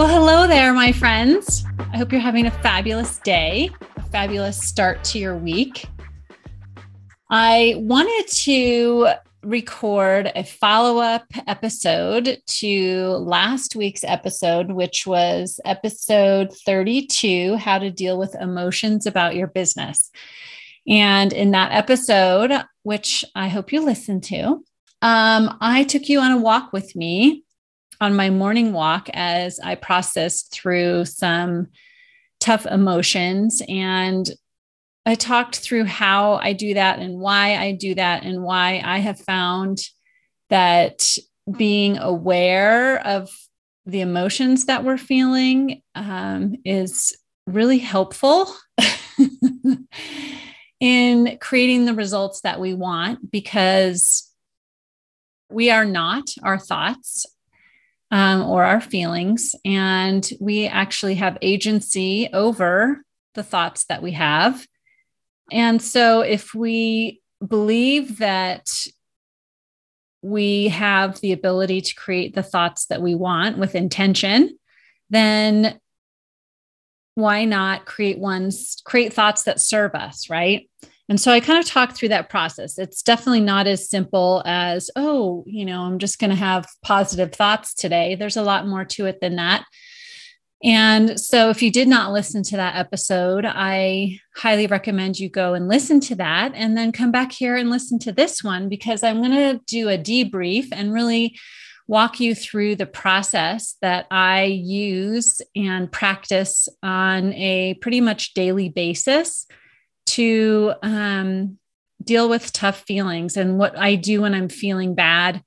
Well, hello there, my friends. I hope you're having a fabulous day a fabulous start to your week. I wanted to record a follow up episode to last week's episode, which was episode 32 How to Deal with Emotions About Your Business. And in that episode, which I hope you listened to, um, I took you on a walk with me on my morning walk as I processed through some tough emotions. And I talked through how I do that and why I do that, and why I have found that being aware of the emotions that we're feeling um, is really helpful in creating the results that we want because we are not our thoughts um, or our feelings. And we actually have agency over the thoughts that we have. And so if we believe that we have the ability to create the thoughts that we want with intention, then why not create ones, create thoughts that serve us, right? And so I kind of talked through that process. It's definitely not as simple as, oh, you know, I'm just going to have positive thoughts today. There's a lot more to it than that. And so if you did not listen to that episode, I highly recommend you go and listen to that and then come back here and listen to this one because I'm going to do a debrief and really walk you through the process that I use and practice on a pretty much daily basis to um, deal with tough feelings and what I do when I'm feeling bad,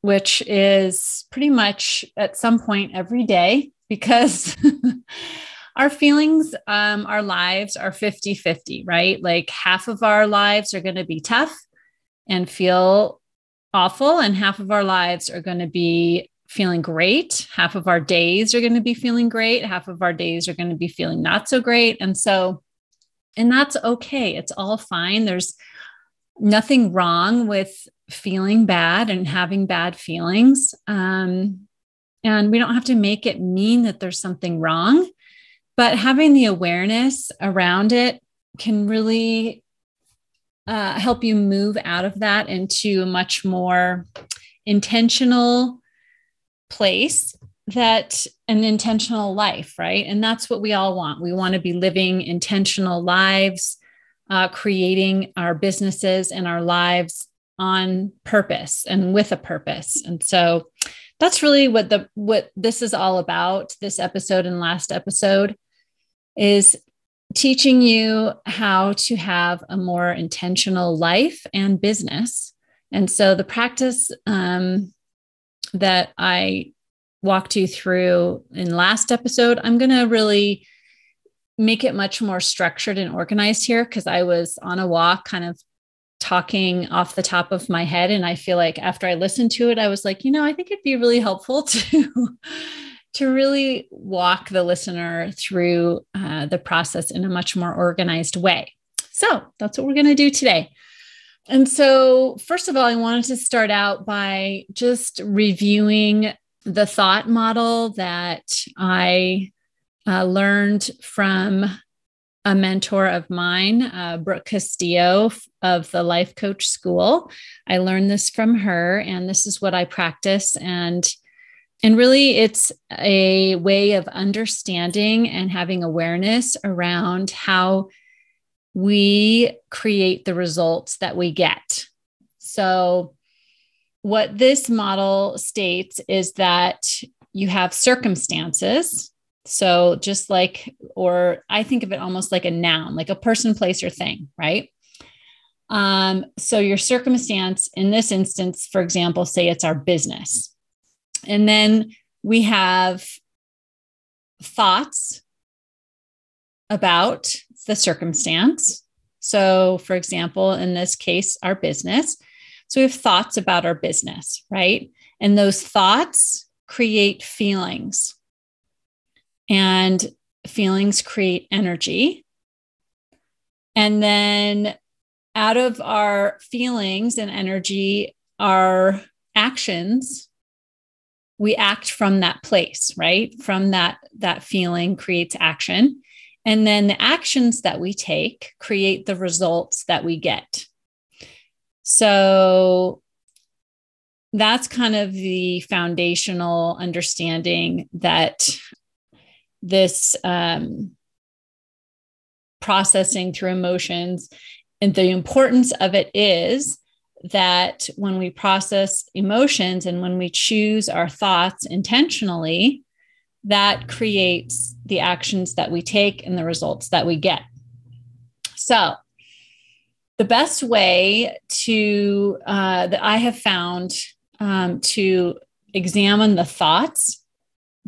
which is pretty much at some point every day because our feelings, um, our lives are 50 50, right? Like half of our lives are going to be tough and feel awful, and half of our lives are going to be feeling great. Half of our days are going to be feeling great. Half of our days are going to be feeling not so great. And so, and that's okay. It's all fine. There's nothing wrong with feeling bad and having bad feelings. Um, and we don't have to make it mean that there's something wrong, but having the awareness around it can really uh, help you move out of that into a much more intentional place that an intentional life, right? And that's what we all want. We want to be living intentional lives, uh, creating our businesses and our lives on purpose and with a purpose. And so that's really what the what this is all about. This episode and last episode is teaching you how to have a more intentional life and business. And so the practice um, that I walked you through in last episode, I'm going to really make it much more structured and organized here because I was on a walk kind of talking off the top of my head and I feel like after I listened to it I was like, you know, I think it'd be really helpful to to really walk the listener through uh, the process in a much more organized way. So, that's what we're going to do today. And so, first of all, I wanted to start out by just reviewing the thought model that I uh, learned from a mentor of mine, uh, Brooke Castillo of the Life Coach School. I learned this from her, and this is what I practice. And and really, it's a way of understanding and having awareness around how we create the results that we get. So, what this model states is that you have circumstances. So, just like, or I think of it almost like a noun, like a person, place, or thing, right? Um, so, your circumstance in this instance, for example, say it's our business. And then we have thoughts about the circumstance. So, for example, in this case, our business. So, we have thoughts about our business, right? And those thoughts create feelings, and feelings create energy. And then out of our feelings and energy, our actions. We act from that place right? From that that feeling creates action. And then the actions that we take create the results that we get so that's kind of the foundational understanding that this um, processing through emotions and the importance of it is that when we process emotions and when we choose our thoughts intentionally, that creates the actions that we take and the results that we get. So, the best way to uh, that I have found um, to examine the thoughts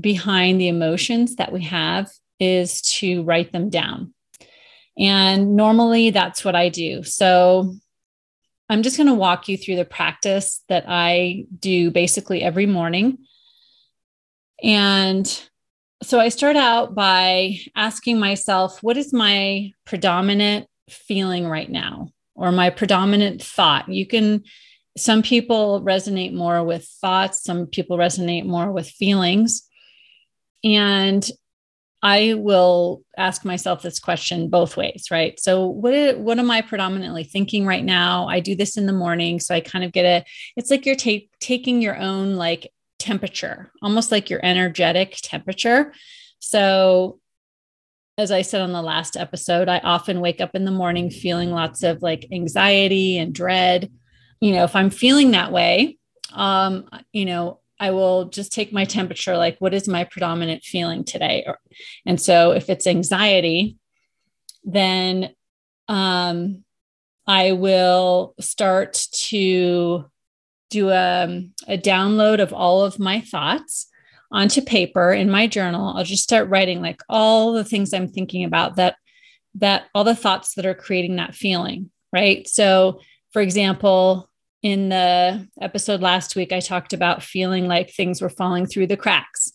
behind the emotions that we have is to write them down. And normally that's what I do. So I'm just going to walk you through the practice that I do basically every morning. And so I start out by asking myself, what is my predominant feeling right now or my predominant thought? You can, some people resonate more with thoughts, some people resonate more with feelings. And I will ask myself this question both ways, right? So what what am I predominantly thinking right now? I do this in the morning, so I kind of get a it's like you're ta- taking your own like temperature, almost like your energetic temperature. So as I said on the last episode, I often wake up in the morning feeling lots of like anxiety and dread. You know, if I'm feeling that way, um, you know, I will just take my temperature, like what is my predominant feeling today? And so if it's anxiety, then um, I will start to do a, a download of all of my thoughts onto paper in my journal. I'll just start writing like all the things I'm thinking about that that all the thoughts that are creating that feeling, right? So, for example, in the episode last week, I talked about feeling like things were falling through the cracks.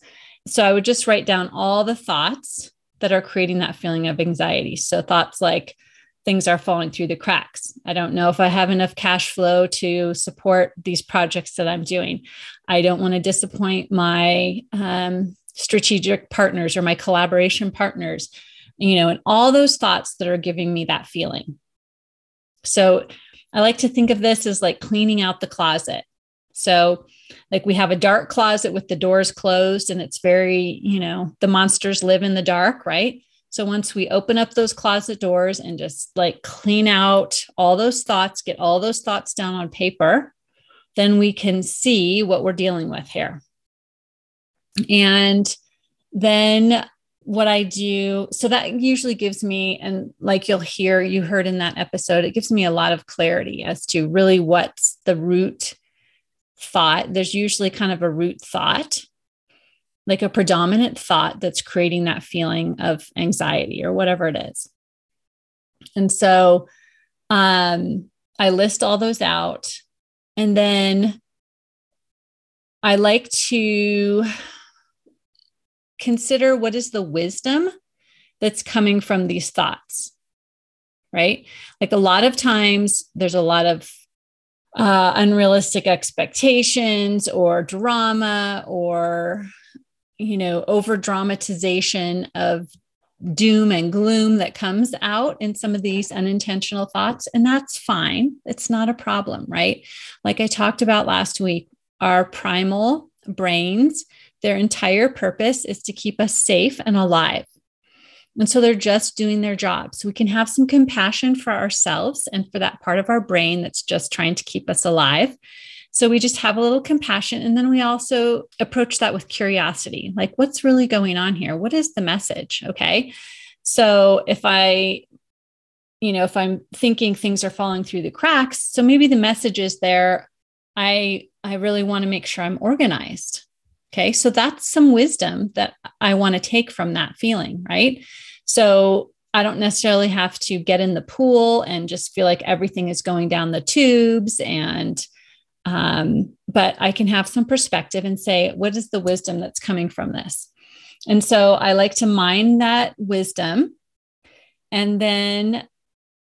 So I would just write down all the thoughts that are creating that feeling of anxiety. So thoughts like things are falling through the cracks. I don't know if I have enough cash flow to support these projects that I'm doing. I don't want to disappoint my um, strategic partners or my collaboration partners, you know, and all those thoughts that are giving me that feeling. So I like to think of this as like cleaning out the closet. So, like we have a dark closet with the doors closed, and it's very, you know, the monsters live in the dark, right? So, once we open up those closet doors and just like clean out all those thoughts, get all those thoughts down on paper, then we can see what we're dealing with here. And then what I do, so that usually gives me, and like you'll hear, you heard in that episode, it gives me a lot of clarity as to really what's the root thought. There's usually kind of a root thought, like a predominant thought that's creating that feeling of anxiety or whatever it is. And so um, I list all those out. And then I like to consider what is the wisdom that's coming from these thoughts, right? Like a lot of times, there's a lot of uh, unrealistic expectations or drama or, you know, over dramatization of doom and gloom that comes out in some of these unintentional thoughts. And that's fine. It's not a problem, right? Like I talked about last week, our primal brains their entire purpose is to keep us safe and alive. And so they're just doing their job. So we can have some compassion for ourselves and for that part of our brain that's just trying to keep us alive. So we just have a little compassion. And then we also approach that with curiosity like, what's really going on here? What is the message? Okay. So if I, you know, if I'm thinking things are falling through the cracks, so maybe the message is there. I I really want to make sure I'm organized. Okay. So that's some wisdom that I want to take from that feeling. Right. So I don't necessarily have to get in the pool and just feel like everything is going down the tubes and um, but I can have some perspective and say, what is the wisdom that's coming from this? And so I like to mine that wisdom. And then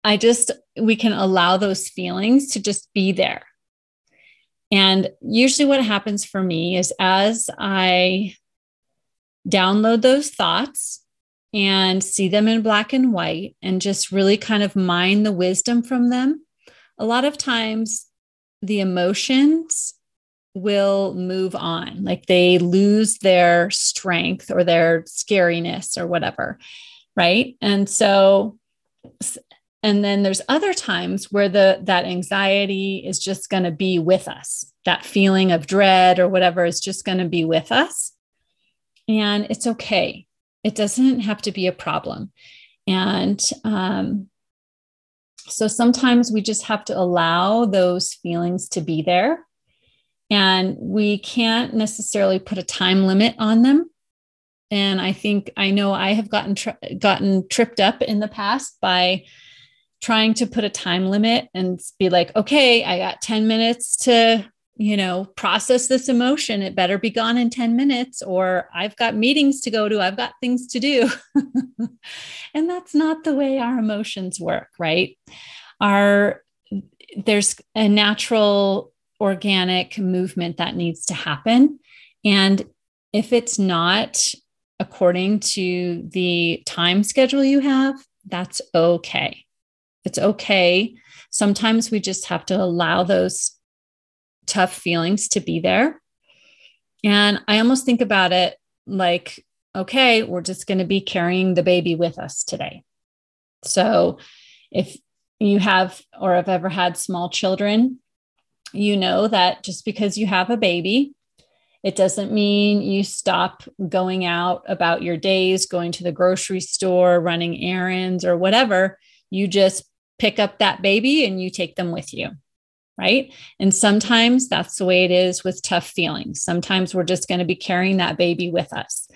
I just, we can allow those feelings to just be there. And usually, what happens for me is as I download those thoughts and see them in black and white and just really kind of mine the wisdom from them, a lot of times the emotions will move on, like they lose their strength or their scariness or whatever. Right. And so, and then there's other times where the that anxiety is just going to be with us that feeling of dread or whatever is just going to be with us and it's okay it doesn't have to be a problem and um, so sometimes we just have to allow those feelings to be there. And we can't necessarily put a time limit on them. And i think i know i have gotten tri- gotten tripped up in the past by trying to put a time limit and be like, okay, I got 10 minutes to, you know, process this emotion. It better be gone in 10 minutes, or I've got meetings to go to, I've got things to do. and that's not the way our emotions work, right? Our there's a natural organic movement that needs to happen. And if it's not according to the time schedule you have, that's okay. It's okay. Sometimes we just have to allow those tough feelings to be there. And I almost think about it like, okay, we're just going to be carrying the baby with us today. So if you have or have ever had small children, you know that just because you have a baby, it doesn't mean you stop going out about your days, going to the grocery store, running errands, or whatever. You just pick up that baby and you take them with you. Right. And sometimes that's the way it is with tough feelings. Sometimes we're just going to be carrying that baby with us.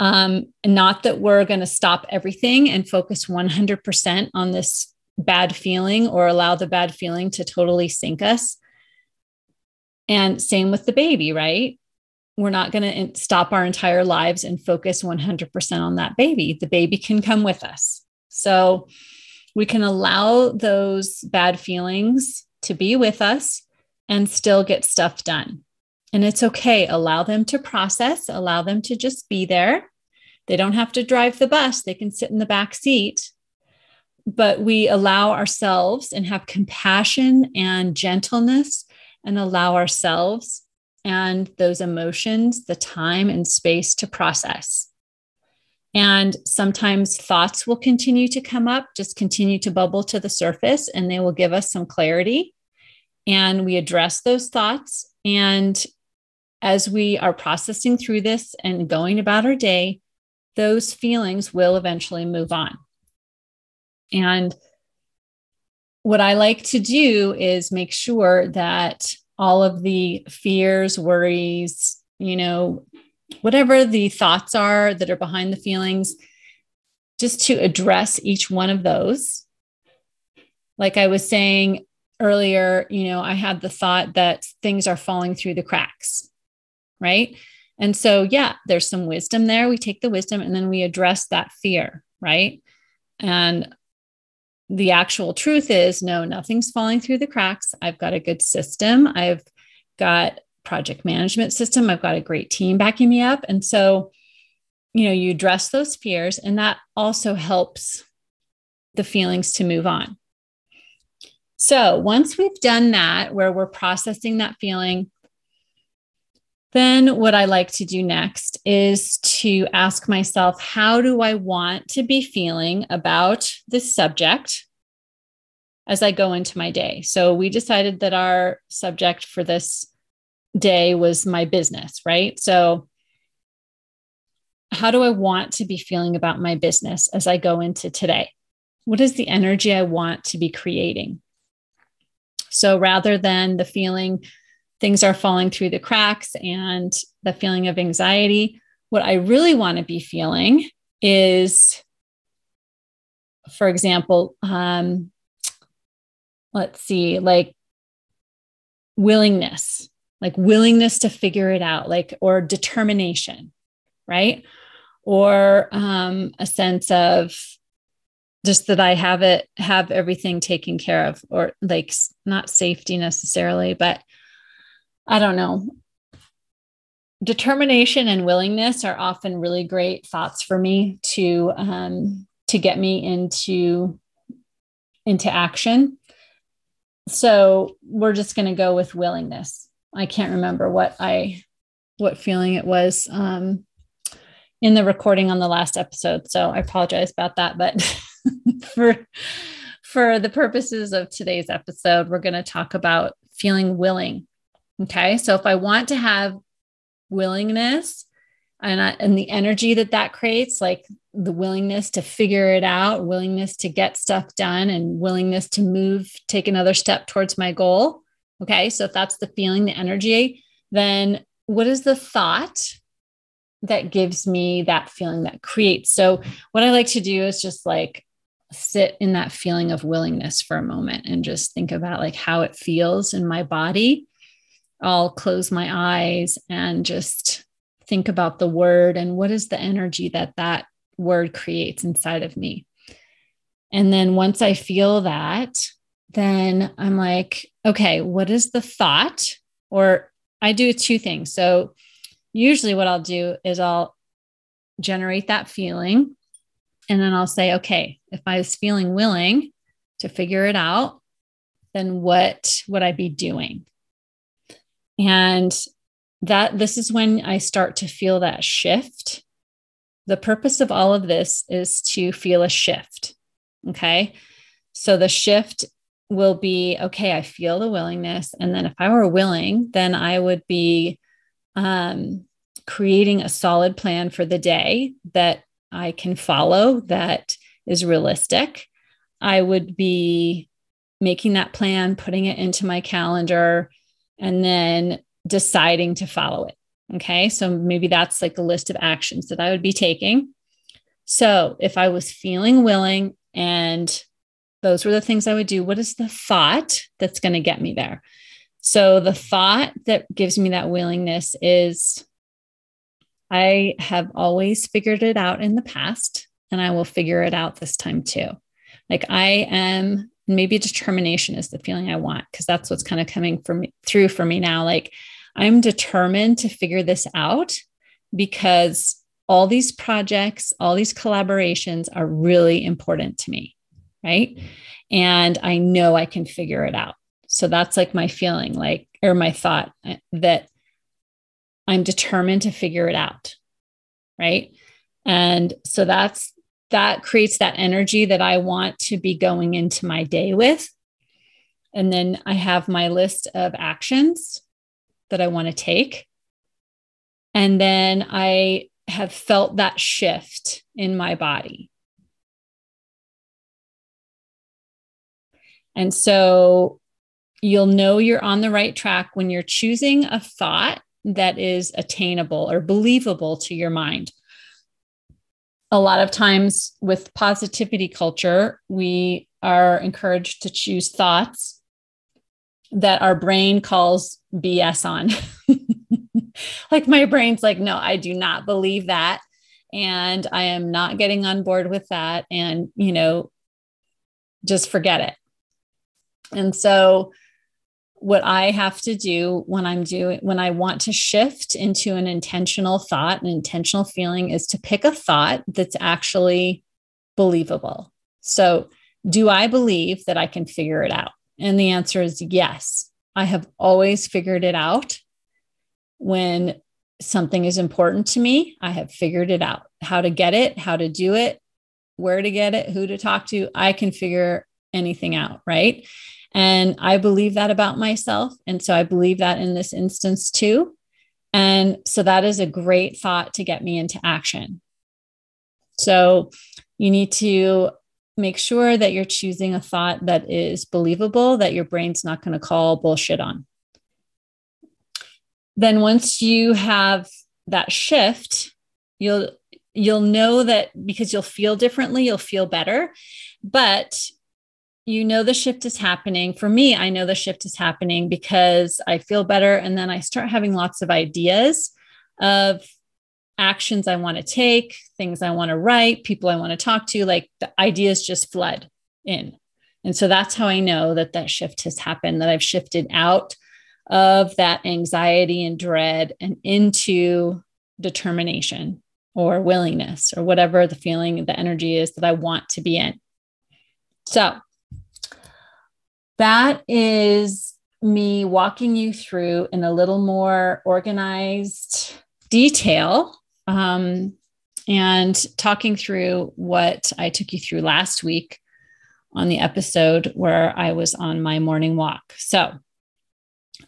Um, not that we're going to stop everything and focus 100% on this bad feeling or allow the bad feeling to totally sink us. And same with the baby, right? We're not going to stop our entire lives and focus 100% on that baby. The baby can come with us. So, we can allow those bad feelings to be with us and still get stuff done. And it's okay. Allow them to process, allow them to just be there. They don't have to drive the bus, they can sit in the back seat. But we allow ourselves and have compassion and gentleness and allow ourselves and those emotions the time and space to process. And sometimes thoughts will continue to come up, just continue to bubble to the surface, and they will give us some clarity. And we address those thoughts. And as we are processing through this and going about our day, those feelings will eventually move on. And what I like to do is make sure that all of the fears, worries, you know, whatever the thoughts are that are behind the feelings, just to address each one of those. Like I was saying earlier, you know, I had the thought that things are falling through the cracks, right? And so, yeah, there's some wisdom there. We take the wisdom and then we address that fear, right? And the actual truth is no, nothing's falling through the cracks. I've got a good system. I've got project management system. I've got a great team backing me up. And so, you know, you address those fears, and that also helps the feelings to move on. So, once we've done that, where we're processing that feeling, then what I like to do next is to ask myself, how do I want to be feeling about this subject as I go into my day? So, we decided that our subject for this day was my business, right? So, how do I want to be feeling about my business as I go into today? What is the energy I want to be creating? So, rather than the feeling things are falling through the cracks and the feeling of anxiety, what I really want to be feeling is for example, um, let's see, like willingness, like willingness to figure it out, like, or determination, right? Or um, a sense of just that I have it, have everything taken care of, or like not safety necessarily, but I don't know. Determination and willingness are often really great thoughts for me to um, to get me into into action. So we're just going to go with willingness. I can't remember what I what feeling it was um, in the recording on the last episode, so I apologize about that. But for for the purposes of today's episode, we're going to talk about feeling willing. Okay, so if I want to have willingness and I, and the energy that that creates, like the willingness to figure it out, willingness to get stuff done, and willingness to move, take another step towards my goal. Okay. So if that's the feeling, the energy, then what is the thought that gives me that feeling that creates? So what I like to do is just like sit in that feeling of willingness for a moment and just think about like how it feels in my body. I'll close my eyes and just think about the word and what is the energy that that word creates inside of me. And then once I feel that, then I'm like, okay, what is the thought? Or I do two things. So usually what I'll do is I'll generate that feeling. And then I'll say, okay, if I was feeling willing to figure it out, then what would I be doing? And that this is when I start to feel that shift the purpose of all of this is to feel a shift. Okay. So the shift will be okay, I feel the willingness. And then if I were willing, then I would be um, creating a solid plan for the day that I can follow that is realistic. I would be making that plan, putting it into my calendar, and then deciding to follow it. Okay. So maybe that's like a list of actions that I would be taking. So if I was feeling willing and those were the things I would do, what is the thought that's going to get me there? So the thought that gives me that willingness is I have always figured it out in the past and I will figure it out this time too. Like I am maybe determination is the feeling I want because that's what's kind of coming from through for me now like I'm determined to figure this out because all these projects, all these collaborations are really important to me. Right. And I know I can figure it out. So that's like my feeling, like, or my thought uh, that I'm determined to figure it out. Right. And so that's that creates that energy that I want to be going into my day with. And then I have my list of actions that I want to take. And then I have felt that shift in my body. And so you'll know you're on the right track when you're choosing a thought that is attainable or believable to your mind. A lot of times with positivity culture, we are encouraged to choose thoughts that our brain calls BS on. like my brain's like, no, I do not believe that. And I am not getting on board with that. And, you know, just forget it. And so, what I have to do when I'm doing, when I want to shift into an intentional thought, an intentional feeling is to pick a thought that's actually believable. So, do I believe that I can figure it out? And the answer is yes. I have always figured it out. When something is important to me, I have figured it out how to get it, how to do it, where to get it, who to talk to. I can figure anything out. Right. And I believe that about myself. And so I believe that in this instance too. And so that is a great thought to get me into action. So you need to make sure that you're choosing a thought that is believable, that your brain's not going to call bullshit on. Then once you have that shift, you'll you'll know that because you'll feel differently, you'll feel better. But you know the shift is happening. For me, I know the shift is happening because I feel better. And then I start having lots of ideas of actions I want to take, things I want to write, people I want to talk to. Like the ideas just flood in. And so that's how I know that that shift has happened, that I've shifted out of that anxiety and dread and into determination or willingness or whatever the feeling, the energy is that I want to be in. So that is me walking you through in a little more organized detail um, and talking through what I took you through last week on the episode where I was on my morning walk. So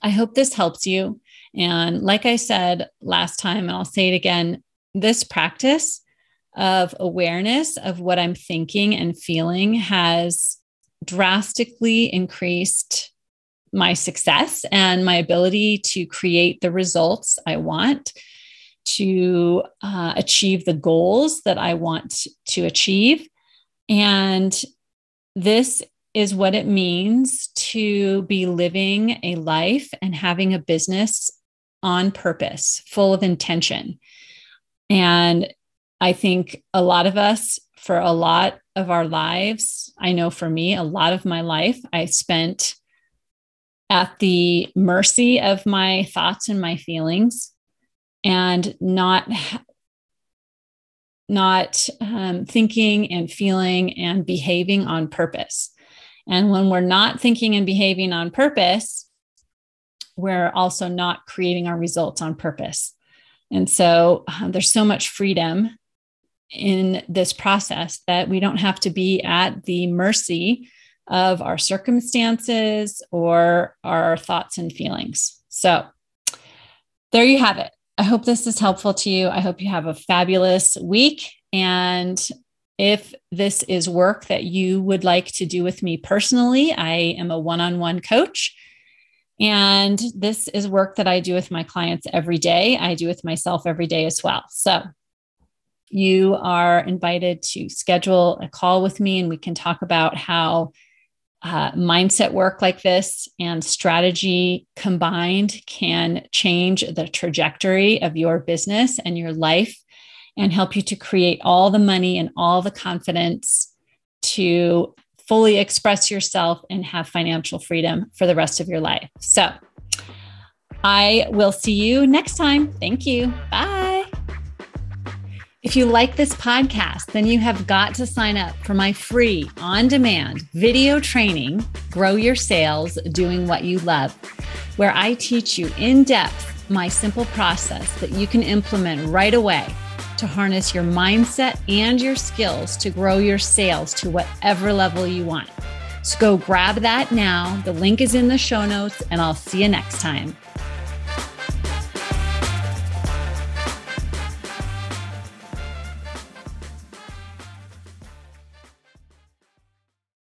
I hope this helps you. And like I said last time, and I'll say it again this practice of awareness of what I'm thinking and feeling has drastically increased my success and my ability to create the results I want, to uh, achieve the goals that I want to achieve. And this is what it means to be living a life and having a business on purpose, full of intention. And I think a lot of us, for a lot of our lives, I know for me, a lot of my life, I spent at the mercy of my thoughts and my feelings and not not um, thinking and feeling and behaving on purpose. And when we're not thinking and behaving on purpose we're also not creating our results on purpose. And so um, there's so much freedom in this process that we don't have to be at the mercy of our circumstances or our thoughts and feelings. So there you have it. I hope this is helpful to you. I hope you have a fabulous week. And if this is work that you would like to do with me personally, I am a one on one coach. And this is work that I do with my clients every day. I do with myself every day as well. So you are invited to schedule a call with me and we can talk about how uh, mindset work like this and strategy combined can change the trajectory of your business and your life and help you to create all the money and all the confidence to fully express yourself and have financial freedom for the rest of your life. So I will see you next time. Thank you. Bye. If you like this podcast, then you have got to sign up for my free on demand video training, Grow Your Sales Doing What You Love, where I teach you in depth my simple process that you can implement right away to harness your mindset and your skills to grow your sales to whatever level you want. So go grab that now. The link is in the show notes, and I'll see you next time.